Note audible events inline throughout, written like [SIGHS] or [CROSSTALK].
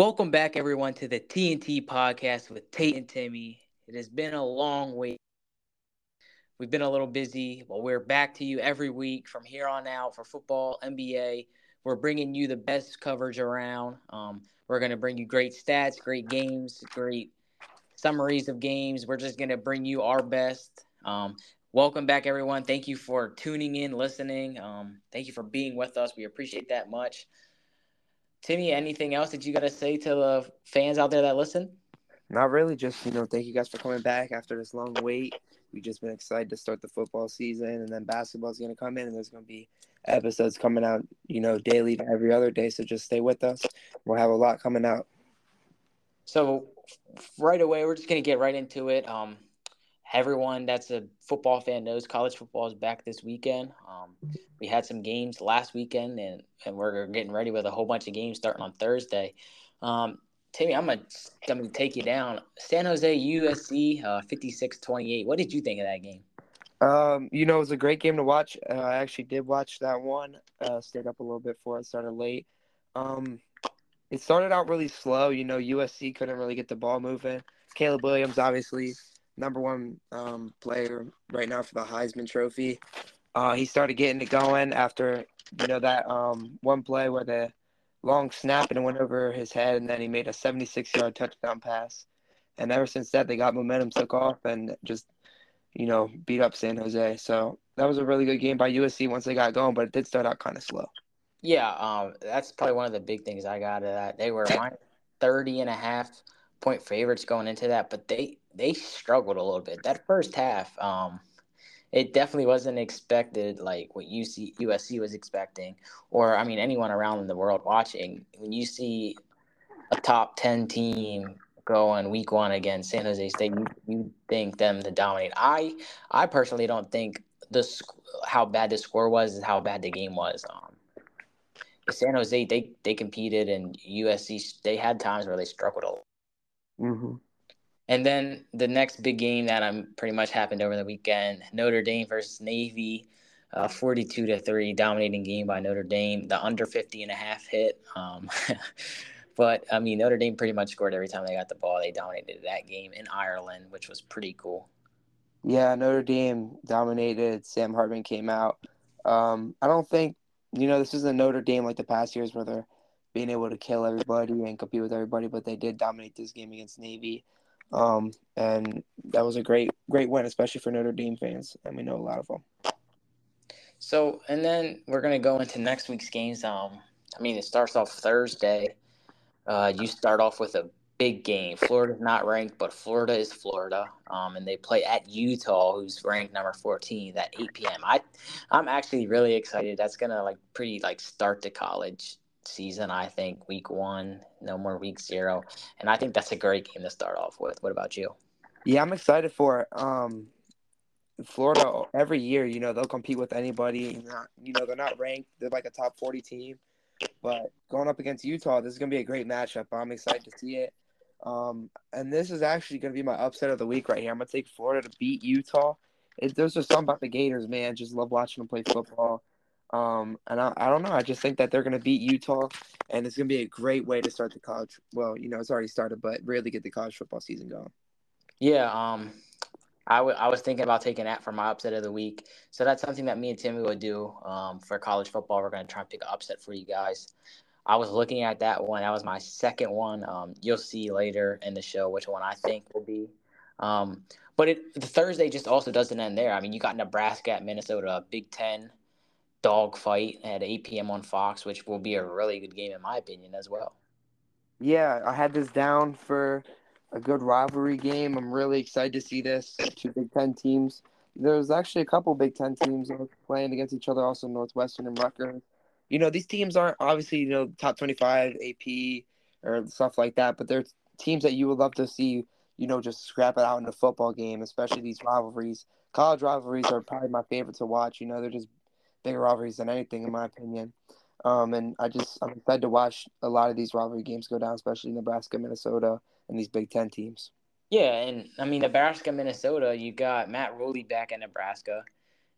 Welcome back, everyone, to the TNT podcast with Tate and Timmy. It has been a long wait. We've been a little busy, but we're back to you every week from here on out for football, NBA. We're bringing you the best coverage around. Um, we're going to bring you great stats, great games, great summaries of games. We're just going to bring you our best. Um, welcome back, everyone. Thank you for tuning in, listening. Um, thank you for being with us. We appreciate that much. Timmy, anything else that you got to say to the fans out there that listen? Not really. Just you know, thank you guys for coming back after this long wait. We've just been excited to start the football season, and then basketball is going to come in, and there's going to be episodes coming out, you know, daily to every other day. So just stay with us. We'll have a lot coming out. So right away, we're just going to get right into it. Um, everyone that's a football fan knows college football is back this weekend. Um, we had some games last weekend, and, and we're getting ready with a whole bunch of games starting on Thursday. Um, Timmy, I'm gonna, I'm gonna take you down. San Jose USC, uh, 56-28. What did you think of that game? Um, you know, it was a great game to watch. Uh, I actually did watch that one. Uh, stayed up a little bit for it started late. Um, it started out really slow. You know, USC couldn't really get the ball moving. Caleb Williams, obviously, number one um, player right now for the Heisman Trophy. Uh, he started getting it going after you know that um, one play where the long snap and it went over his head, and then he made a 76 yard touchdown pass. And ever since that, they got momentum, took off, and just you know beat up San Jose. So that was a really good game by USC once they got going, but it did start out kind of slow. Yeah, um, that's probably one of the big things I got out of that. They were [LAUGHS] minus 30 and a half point favorites going into that, but they they struggled a little bit. That first half, um, it definitely wasn't expected like what UC, USC was expecting, or I mean anyone around in the world watching. When you see a top ten team go on week one against San Jose State, you, you think them to dominate. I I personally don't think the how bad the score was is how bad the game was. Um, San Jose they they competed and USC they had times where they struggled a lot. Mm-hmm. And then the next big game that I'm pretty much happened over the weekend, Notre Dame versus Navy, uh, 42 to 3, dominating game by Notre Dame. The under 50 and a half hit. Um, [LAUGHS] but I mean, Notre Dame pretty much scored every time they got the ball. They dominated that game in Ireland, which was pretty cool. Yeah, Notre Dame dominated. Sam Hartman came out. Um, I don't think, you know, this isn't Notre Dame like the past years where they're being able to kill everybody and compete with everybody, but they did dominate this game against Navy. Um, and that was a great, great win, especially for Notre Dame fans, and we know a lot of them. So, and then we're gonna go into next week's games. Um, I mean, it starts off Thursday. Uh, you start off with a big game. Florida's not ranked, but Florida is Florida. Um, and they play at Utah, who's ranked number 14 at 8 p.m. I, I'm actually really excited. That's gonna like pretty like start the college season. I think week one, no more week zero, and I think that's a great game to start off with. What about you? Yeah, I'm excited for it. Um, Florida every year, you know, they'll compete with anybody. Not, you know, they're not ranked; they're like a top 40 team. But going up against Utah, this is gonna be a great matchup. I'm excited to see it. Um, and this is actually gonna be my upset of the week right here. I'm gonna take Florida to beat Utah. It, there's just something about the Gators, man. Just love watching them play football. Um, and I, I don't know. I just think that they're going to beat Utah, and it's going to be a great way to start the college. Well, you know, it's already started, but really get the college football season going. Yeah. Um, I, w- I was thinking about taking that for my upset of the week. So that's something that me and Timmy would do um, for college football. We're going to try and pick an upset for you guys. I was looking at that one. That was my second one. Um, you'll see later in the show which one I think will be. Um, but it, the Thursday just also doesn't end there. I mean, you got Nebraska at Minnesota, Big Ten dogfight at 8 p.m. on Fox, which will be a really good game in my opinion as well. Yeah, I had this down for a good rivalry game. I'm really excited to see this. Two Big Ten teams. There's actually a couple Big Ten teams playing against each other, also Northwestern and Rutgers. You know, these teams aren't obviously, you know, top 25 AP or stuff like that, but they're teams that you would love to see, you know, just scrap it out in a football game, especially these rivalries. College rivalries are probably my favorite to watch. You know, they're just bigger rivalries than anything, in my opinion. Um, and I just I'm excited to watch a lot of these rivalry games go down, especially Nebraska, Minnesota, and these Big Ten teams. Yeah, and I mean Nebraska, Minnesota. You got Matt Rhule back in Nebraska.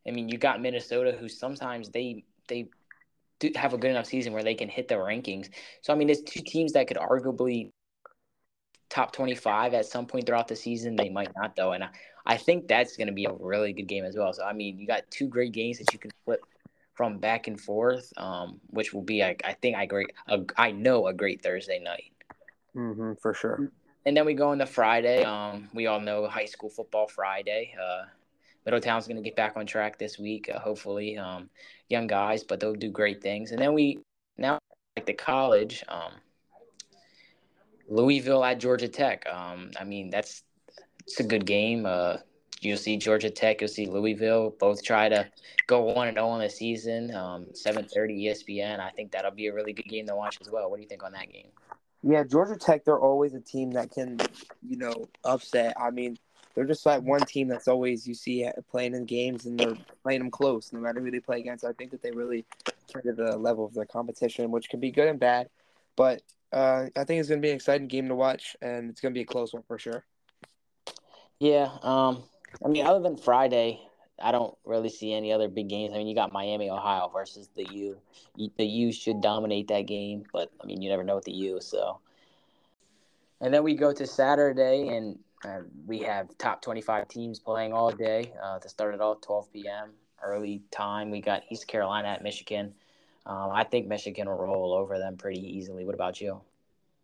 I mean, you got Minnesota, who sometimes they they have a good enough season where they can hit the rankings. So I mean, it's two teams that could arguably top 25 at some point throughout the season. They might not though, and I, I think that's going to be a really good game as well. So I mean, you got two great games that you can flip from back and forth, um, which will be I, I think I great a, I know a great Thursday night. Mm-hmm, for sure. And then we go into Friday. Um, we all know high school football Friday. Uh, Middletown's going to get back on track this week, uh, hopefully. Um, young guys, but they'll do great things. And then we now like the college, um, Louisville at Georgia Tech. Um, I mean, that's it's a good game. Uh, you'll see Georgia Tech, you'll see Louisville both try to go one and zero oh in the season. Um, Seven thirty ESPN. I think that'll be a really good game to watch as well. What do you think on that game? Yeah, Georgia Tech. They're always a team that can, you know, upset. I mean, they're just like one team that's always you see playing in games and they're playing them close no matter who they play against. I think that they really to the level of their competition, which can be good and bad. But uh, I think it's going to be an exciting game to watch, and it's going to be a close one for sure. Yeah, um, I mean, other than Friday, I don't really see any other big games. I mean, you got Miami, Ohio versus the U. The U should dominate that game, but I mean, you never know with the U. So, and then we go to Saturday, and uh, we have top 25 teams playing all day uh, to start it all 12 p.m. early time. We got East Carolina at Michigan. Um, I think Michigan will roll over them pretty easily. What about you?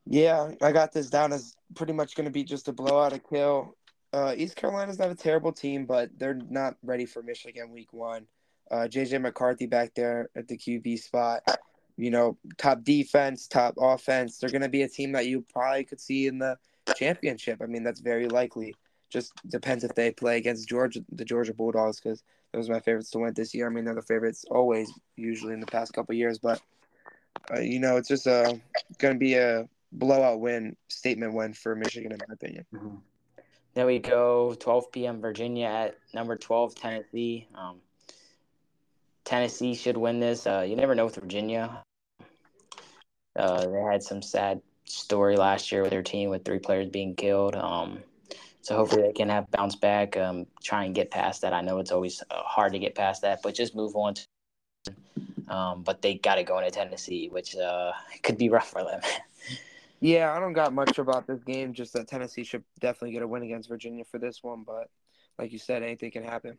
Yeah, I got this down as pretty much going to be just a blowout, a kill. Uh, East Carolina's not a terrible team, but they're not ready for Michigan week one. Uh, JJ McCarthy back there at the QB spot. You know, top defense, top offense. They're going to be a team that you probably could see in the championship. I mean, that's very likely. Just depends if they play against Georgia, the Georgia Bulldogs, because those are my favorites to win this year. I mean, they're the favorites always, usually in the past couple years. But uh, you know, it's just uh, going to be a blowout win, statement win for Michigan, in my opinion. Mm-hmm. Then we go 12 p.m. Virginia at number 12 Tennessee. Um, Tennessee should win this. Uh, you never know with Virginia. Uh, they had some sad story last year with their team with three players being killed. Um, so hopefully they can have bounce back, um, try and get past that. I know it's always uh, hard to get past that, but just move on. To, um, but they got to go into Tennessee, which uh, [LAUGHS] could be rough for them. yeah, I don't got much about this game. Just that Tennessee should definitely get a win against Virginia for this one. But like you said, anything can happen.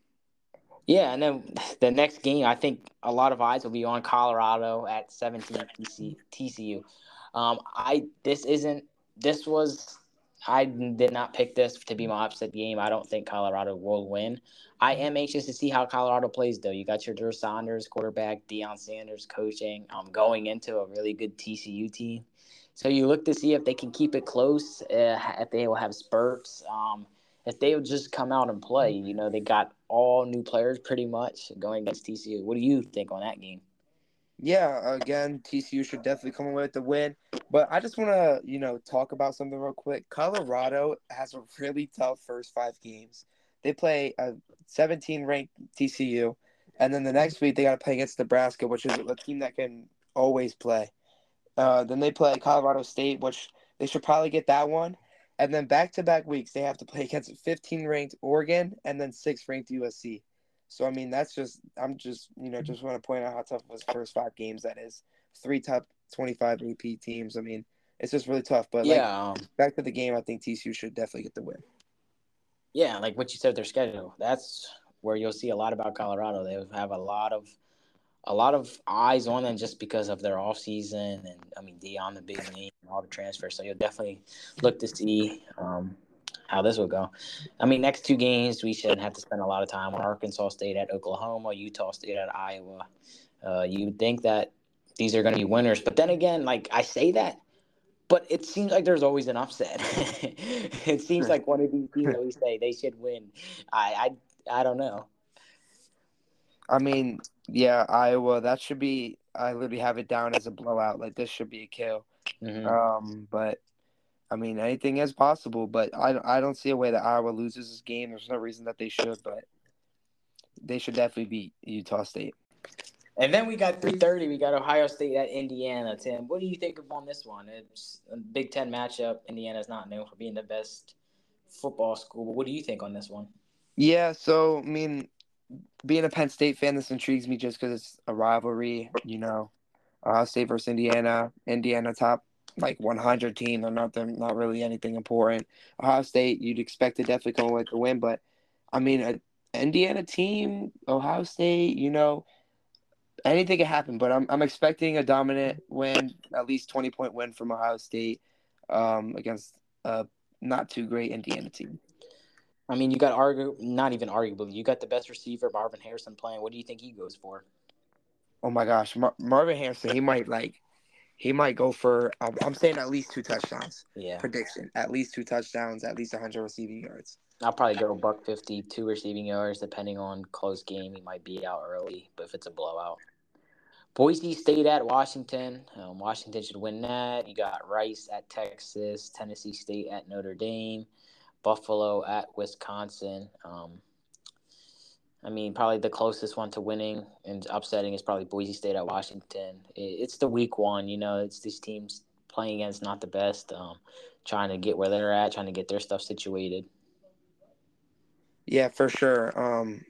Yeah, and then [SIGHS] the next game, I think a lot of eyes will be on Colorado at 17 TCU. Um, I this isn't this was I did not pick this to be my upset game. I don't think Colorado will win. I am anxious to see how Colorado plays, though. You got your Shedeur Sanders, quarterback, Deion Sanders coaching, um, going into a really good TCU team. So you look to see if they can keep it close, uh, if they will have spurts. Um, if they will just come out and play, you know, they got all new players pretty much going against TCU. What do you think on that game? Yeah, again, TCU should definitely come away with the win. But I just want to, you know, talk about something real quick. Colorado has a really tough first five games. They play a 17 ranked TCU, and then the next week they got to play against Nebraska, which is a team that can always play. Uh, then they play Colorado State, which they should probably get that one. And then back to back weeks, they have to play against 15 ranked Oregon and then 6 ranked USC. So I mean, that's just I'm just you know just want to point out how tough his first five games that is. Three top 25 AP teams. I mean, it's just really tough. But yeah, like, um, back to the game, I think TCU should definitely get the win. Yeah, like what you said, their schedule. That's where you'll see a lot about Colorado. They have a lot of a lot of eyes on them just because of their off season and I mean Deion the big name and all the transfers. So you'll definitely look to see um, how this will go. I mean, next two games we shouldn't have to spend a lot of time on Arkansas State at Oklahoma, Utah State at Iowa. Uh, you would think that these are going to be winners, but then again, like I say that, but it seems like there's always an upset. [LAUGHS] it seems like one of these teams that we say they should win. I I I don't know. I mean, yeah, Iowa. That should be. I literally have it down as a blowout. Like this should be a kill. Mm-hmm. Um, but I mean, anything is possible, but I, I don't see a way that Iowa loses this game. There's no reason that they should, but they should definitely beat Utah State. And then we got 3:30. We got Ohio State at Indiana. Tim, what do you think of on this one? It's a Big Ten matchup. Indiana's not known for being the best football school, but what do you think on this one? Yeah, so I mean, being a Penn State fan, this intrigues me just because it's a rivalry. You know, Ohio State versus Indiana. Indiana top like 100 team. They're not them, not really anything important. Ohio State, you'd expect to definitely come away with the win, but I mean, an Indiana team, Ohio State, you know, anything can happen. But I'm I'm expecting a dominant win, at least 20 point win from Ohio State um, against a not too great Indiana team. I mean, you got argue, not even arguably, you got the best receiver, Marvin Harrison, playing. What do you think he goes for? Oh my gosh, Mar- Marvin Harrison, he might like, he might go for. I'm, I'm saying at least two touchdowns. Yeah, Prediction: at least two touchdowns, at least 100 receiving yards. I'll probably go buck 50, two receiving yards, depending on close game. He might be out early, but if it's a blowout. Boise State at Washington. Um, Washington should win that. You got Rice at Texas, Tennessee State at Notre Dame, Buffalo at Wisconsin. Um, I mean, probably the closest one to winning and upsetting is probably Boise State at Washington. It's the week one, you know. It's these teams playing against not the best, um, trying to get where they're at, trying to get their stuff situated. Yeah, for sure. Um,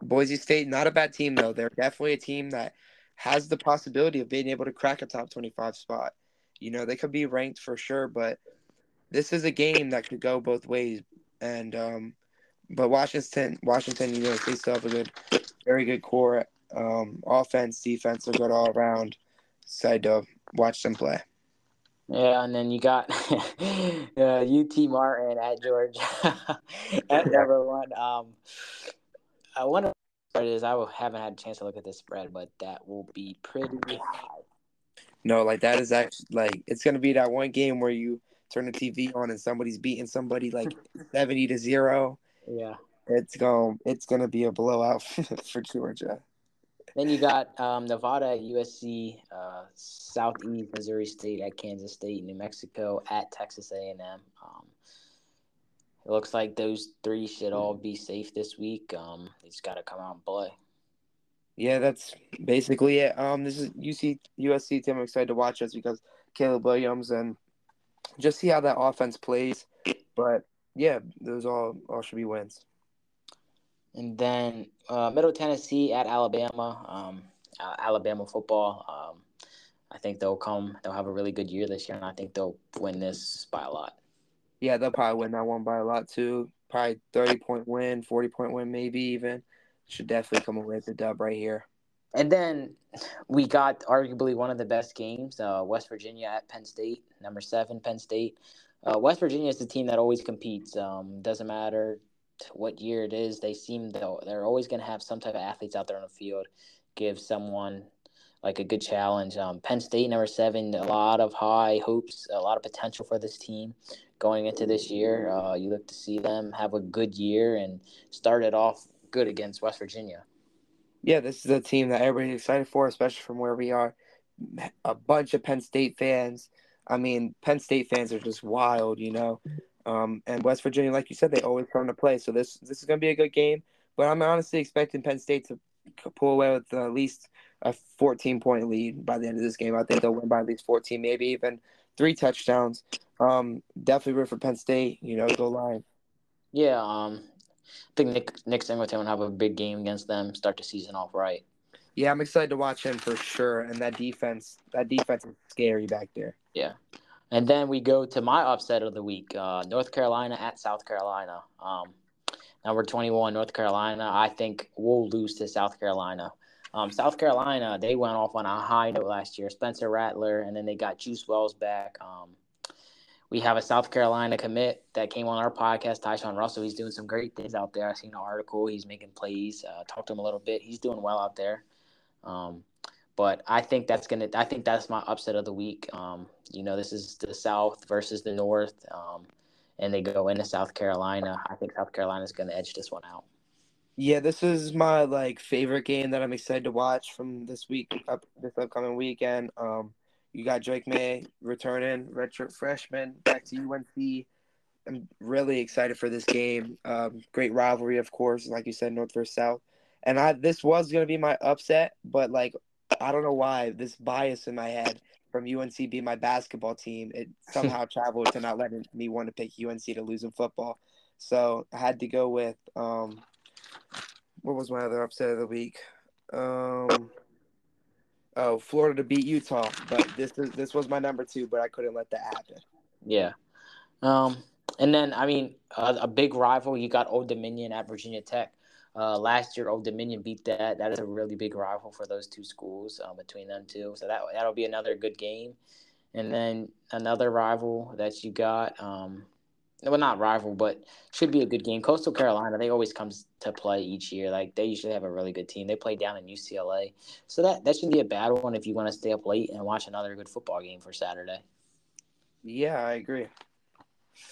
Boise State, not a bad team though. They're definitely a team that has the possibility of being able to crack a top 25 spot. You know, they could be ranked for sure, but this is a game that could go both ways. And um, but Washington, Washington, you know, they still have a good, very good core. Um, offense, defense are good all around. Side to watch them play. Yeah, and then you got [LAUGHS] uh, UT Martin at Georgia [LAUGHS] at number one. Um, I wonder what it is. I haven't had a chance to look at the spread, but that will be pretty high. No, like that is actually like it's gonna be that one game where you turn the TV on and somebody's beating somebody like seventy to zero. Yeah, it's going it's gonna be a blowout [LAUGHS] for Georgia. Then you got um, Nevada at USC, uh, Southeast Missouri State at Kansas State, New Mexico at Texas A and M. Um, it looks like those three should all be safe this week. Um, they just got to come out and play. Yeah, that's basically it. Um, this is UC USC team. I'm excited to watch us because Caleb Williams and just see how that offense plays. But yeah, those all all should be wins. And then uh, Middle Tennessee at Alabama. Um, Alabama football. Um, I think they'll come. They'll have a really good year this year, and I think they'll win this by a lot. Yeah, they'll probably win that one by a lot too. Probably thirty point win, forty point win, maybe even. Should definitely come away with the dub right here. And then we got arguably one of the best games, uh, West Virginia at Penn State, number seven, Penn State. Uh, West Virginia is the team that always competes. Um, doesn't matter what year it is, they seem though they're always going to have some type of athletes out there on the field, give someone like a good challenge. Um, Penn State number seven, a lot of high hopes, a lot of potential for this team going into this year. Uh, you look to see them have a good year and start it off good against West Virginia. Yeah, this is a team that everybody's excited for, especially from where we are. A bunch of Penn State fans. I mean, Penn State fans are just wild, you know. Um, and West Virginia, like you said, they always come to play. So this this is going to be a good game. But I'm honestly expecting Penn State to pull away with at least a 14 point lead by the end of this game. I think they'll win by at least 14, maybe even three touchdowns. Um, definitely root for Penn State. You know, go line. Yeah, um, I think Nick Nick Singleton will have a big game against them. Start the season off right. Yeah, I'm excited to watch him for sure. And that defense, that defense is scary back there. Yeah. And then we go to my upset of the week uh, North Carolina at South Carolina. Um, number 21, North Carolina. I think we'll lose to South Carolina. Um, South Carolina, they went off on a high note last year. Spencer Rattler, and then they got Juice Wells back. Um, we have a South Carolina commit that came on our podcast, Tyshawn Russell. He's doing some great things out there. I seen an article. He's making plays. Uh, talked to him a little bit. He's doing well out there. Um, but I think that's gonna. I think that's my upset of the week. Um, you know, this is the South versus the North, um, and they go into South Carolina. I think South Carolina is gonna edge this one out. Yeah, this is my like favorite game that I'm excited to watch from this week, up this upcoming weekend. Um, you got Drake Maye returning, redshirt freshman, back to UNC. I'm really excited for this game. Um, great rivalry, of course, like you said, North versus South. And I this was gonna be my upset, but like I don't know why this bias in my head from UNC being my basketball team, it [LAUGHS] somehow traveled to not letting me want to pick UNC to lose in football. So I had to go with um, what was my other upset of the week? Um, oh Florida to beat Utah, but this is this was my number two, but I couldn't let that happen. Yeah. Um, and then I mean a, a big rival. You got Old Dominion at Virginia Tech. Uh, last year, Old Dominion beat that. That is a really big rival for those two schools um, between them two. So that that'll be another good game. And then another rival that you got. Um, well, not rival, but should be a good game. Coastal Carolina, they always comes to play each year. Like they usually have a really good team. They play down in UCLA, so that that should be a bad one if you want to stay up late and watch another good football game for Saturday. Yeah, I agree.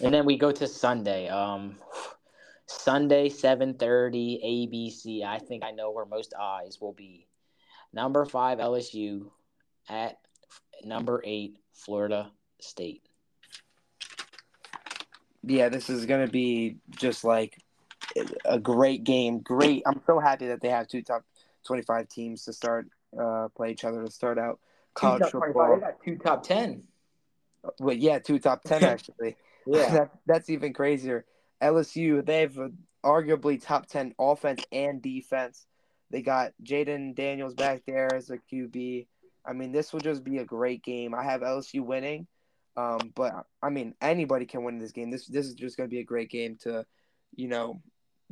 And then we go to Sunday. Um, Sunday, seven thirty, ABC. I think I know where most eyes will be. Number five LSU at number eight Florida State yeah, this is going to be just like a great game. Great. I'm so happy that they have two top 25 teams to start uh, play each other to start out college two football. They got two top 10. Well, yeah, two top 10 [LAUGHS] actually. yeah. [LAUGHS] that, that's even crazier. LSU, they have arguably top 10 offense and defense. They got Jayden Daniels back there as a QB. I mean, this will just be a great game. I have LSU winning. Um, but I mean, anybody can win this game. This this is just going to be a great game to, you know,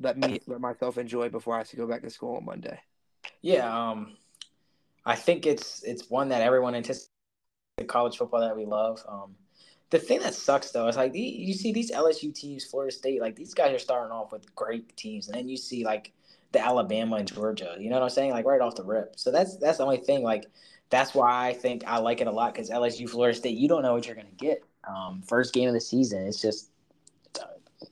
let me let myself enjoy before I have to go back to school on Monday. Yeah, um, I think it's it's one that everyone anticipates. The college football that we love. Um, the thing that sucks though is like you see these LSU teams, Florida State, like these guys are starting off with great teams, and then you see like the Alabama and Georgia. You know what I'm saying? Like right off the rip. So that's that's the only thing. Like that's why I think I like it a lot because LSU, Florida State, you don't know what you're to get. Um, first game of the season, it's just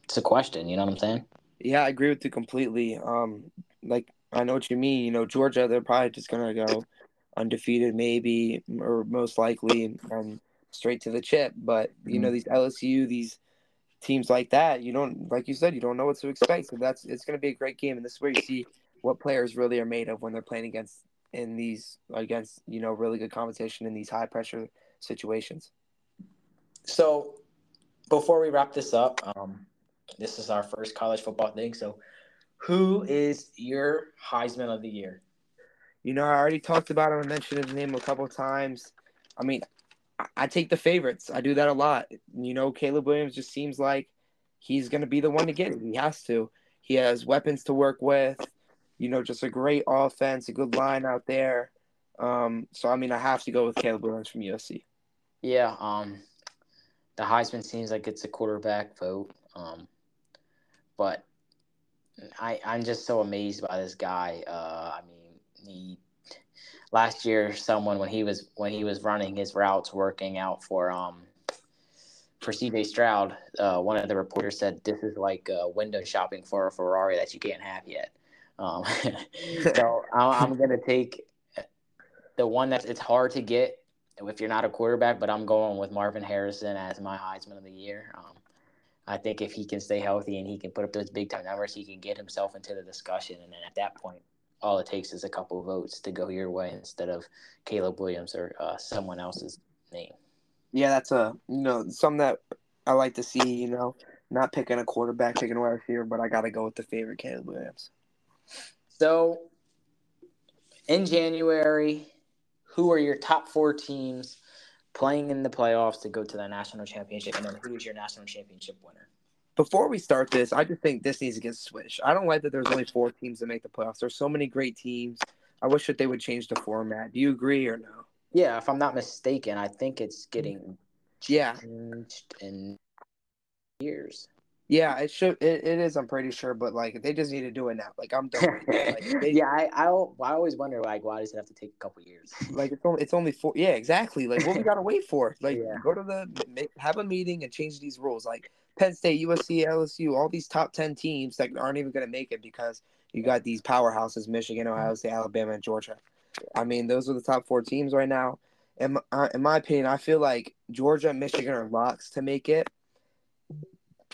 it's a question. You know what I'm saying? Yeah, I agree with you completely. Um, like I know what you mean. You know, Georgia, they're probably just to go undefeated, maybe or most likely, and straight to the chip. But you mm-hmm. know, these LSU, these teams like that, you don't like you said, you don't know what to expect. So that's it's going to be a great game, and this is where you see what players really are made of when they're playing against in these against you know really good competition in these high pressure situations. So, before we wrap this up, um, this is our first college football thing. So, who is your Heisman of the year? You know, I already talked about him. I mentioned his name a couple times. I mean, I, take the favorites. I do that a lot. You know, Caleb Williams just seems like he's going to be the one to get it. He has to. He has weapons to work with you know, just a great offense, a good line out there. Um, so I mean, I have to go with Caleb Williams from USC. Yeah, um, the Heisman seems like it's a quarterback vote, um, but I I'm just so amazed by this guy. Uh, I mean, he last year someone when he was when he was running his routes, working out for um for CJ Stroud, uh, one of the reporters said this is like uh, window shopping for a Ferrari that you can't have yet. Um, [LAUGHS] so I'm, I'm gonna take the one that it's hard to get if you're not a quarterback, but I'm going with Marvin Harrison as my Heisman of the year. Um, I think if he can stay healthy and he can put up those big time numbers, he can get himself into the discussion. And then at that point, all it takes is a couple votes to go your way instead of Caleb Williams or uh, someone else's name. Yeah, that's a you know something that I like to see. You know, not picking a quarterback, picking a wide receiver, but I got to go with the favorite Caleb Williams. So, in January, who are your top four teams playing in the playoffs to go to the national championship? And then who is your national championship winner? Before we start this, I just think this needs to get switched. I don't like that there's only four teams that make the playoffs. There's so many great teams. I wish that they would change the format. Do you agree or no? Yeah, if I'm not mistaken, I think it's getting yeah in years. Yeah, it should. It, it is. I'm pretty sure, but like they just need to do it now. Like I'm done. Like, [LAUGHS] they, yeah, I, I I always wonder like why does it have to take a couple years? [LAUGHS] Like it's only it's only four. Yeah, exactly. Like what we gotta wait for? [LAUGHS] Like yeah. go to the have a meeting and change these rules. Like Penn State, USC, LSU, all these top ten teams that aren't even gonna make it because you got these powerhouses: Michigan, Ohio State, Alabama, and Georgia. I mean, those are the top four teams right now. In my, uh, in my opinion, I feel like Georgia and Michigan are locks to make it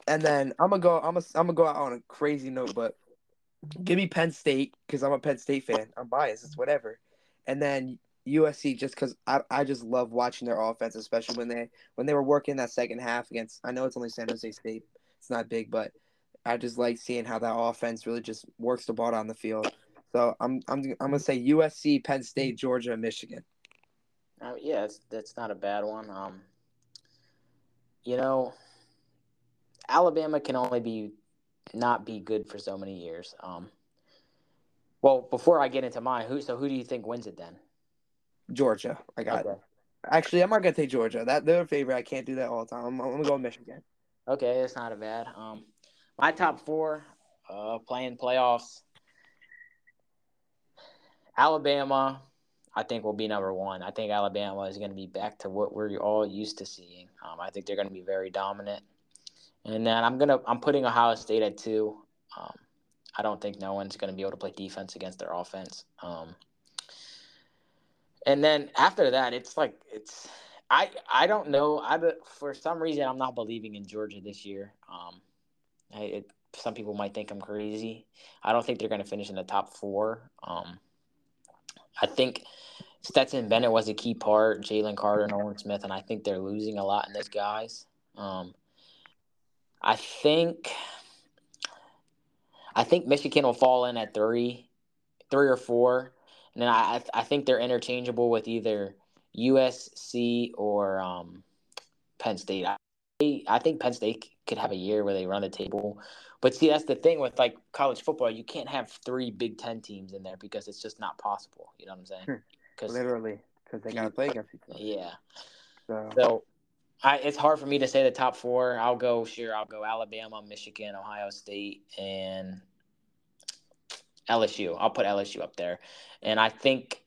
and then I'm gonna go. I'm gonna I'm gonna go out on a crazy note, but give me Penn State because I'm a Penn State fan. I'm biased. It's whatever. And then USC just because I, I just love watching their offense, especially when they when they were working that second half against. I know it's only San Jose State. It's not big, but I just like seeing how that offense really just works the ball on the field. So I'm I'm I'm gonna say USC, Penn State, Georgia, Michigan. Uh, yeah, that's that's not a bad one. Um, you know, Alabama can only be not be good for so many years. Um, well, before I get into mine, who so who do you think wins it then? Georgia. I got okay. it. Actually, I'm not gonna take Georgia. That they're a favorite. I can't do that all the time. I'm, I'm gonna go Michigan. Okay, it's not a bad. Um, my top four, uh, playing playoffs. Alabama, I think will be number one. I think Alabama is going to be back to what we're all used to seeing. Um, I think they're going to be very dominant. And then I'm gonna I'm putting Ohio State at two. Um, I don't think no one's to be able to play defense against their offense. Um, and then after that, it's like it's I I don't know. I for some reason I'm not believing in Georgia this year. Um, I, it, some people might think I'm crazy. I don't think they're to finish in the top four. Um, I think Stetson Bennett was a key part, Jalen Carter, Nolan Smith, and I think they're losing a lot in those guys. Um, I think I think Michigan will fall in at three, three or four, and then I I think they're interchangeable with either USC or um, Penn State. I, I think Penn State could have a year where they run the table, but see that's the thing with like college football, you can't have three Big Ten teams in there because it's just not possible. You know what I'm saying? Because hmm. literally, because they gotta play against each other. Yeah. So, so I, it's hard for me to say the top four. I'll go sure. I'll go Alabama, Michigan, Ohio State, and LSU. I'll put LSU up there, and I think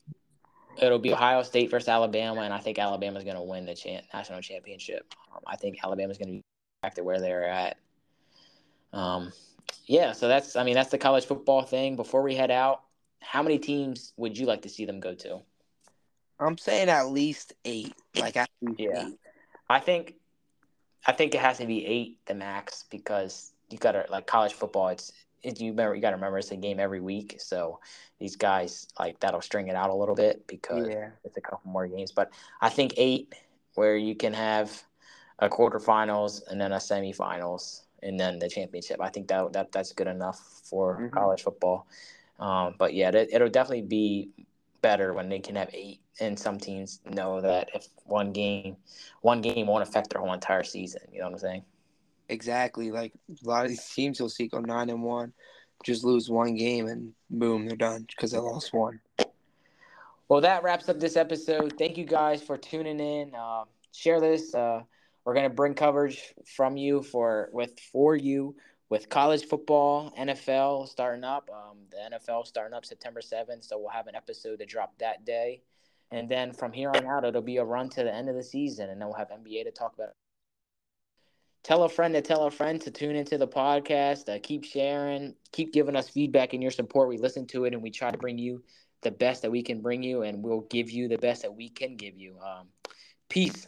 it'll be Ohio State versus Alabama, and I think Alabama's going to win the cha- national championship. Um, I think Alabama's going to be back to where they're at. Um, yeah, so that's I mean that's the college football thing. Before we head out, how many teams would you like to see them go to? I'm saying at least eight. Like at least yeah. Eight. I think I think it has to be eight the max because you got to like college football. It's it, you remember you got to remember it's a game every week, so these guys like that'll string it out a little bit because yeah. it's a couple more games. But I think eight where you can have a quarterfinals and then a semifinals and then the championship. I think that that that's good enough for mm-hmm. college football. Um, but yeah, it, it'll definitely be better when they can have eight and some teams know that if one game one game won't affect their whole entire season you know what i'm saying exactly like a lot of these teams you'll see go nine and one just lose one game and boom they're done because they lost one well that wraps up this episode thank you guys for tuning in uh, share this uh, we're going to bring coverage from you for with for you with college football, NFL starting up. Um, the NFL starting up September 7th, so we'll have an episode to drop that day. And then from here on out, it'll be a run to the end of the season, and then we'll have NBA to talk about. Tell a friend to tell a friend to tune into the podcast. Uh, keep sharing, keep giving us feedback and your support. We listen to it, and we try to bring you the best that we can bring you, and we'll give you the best that we can give you. Um, peace.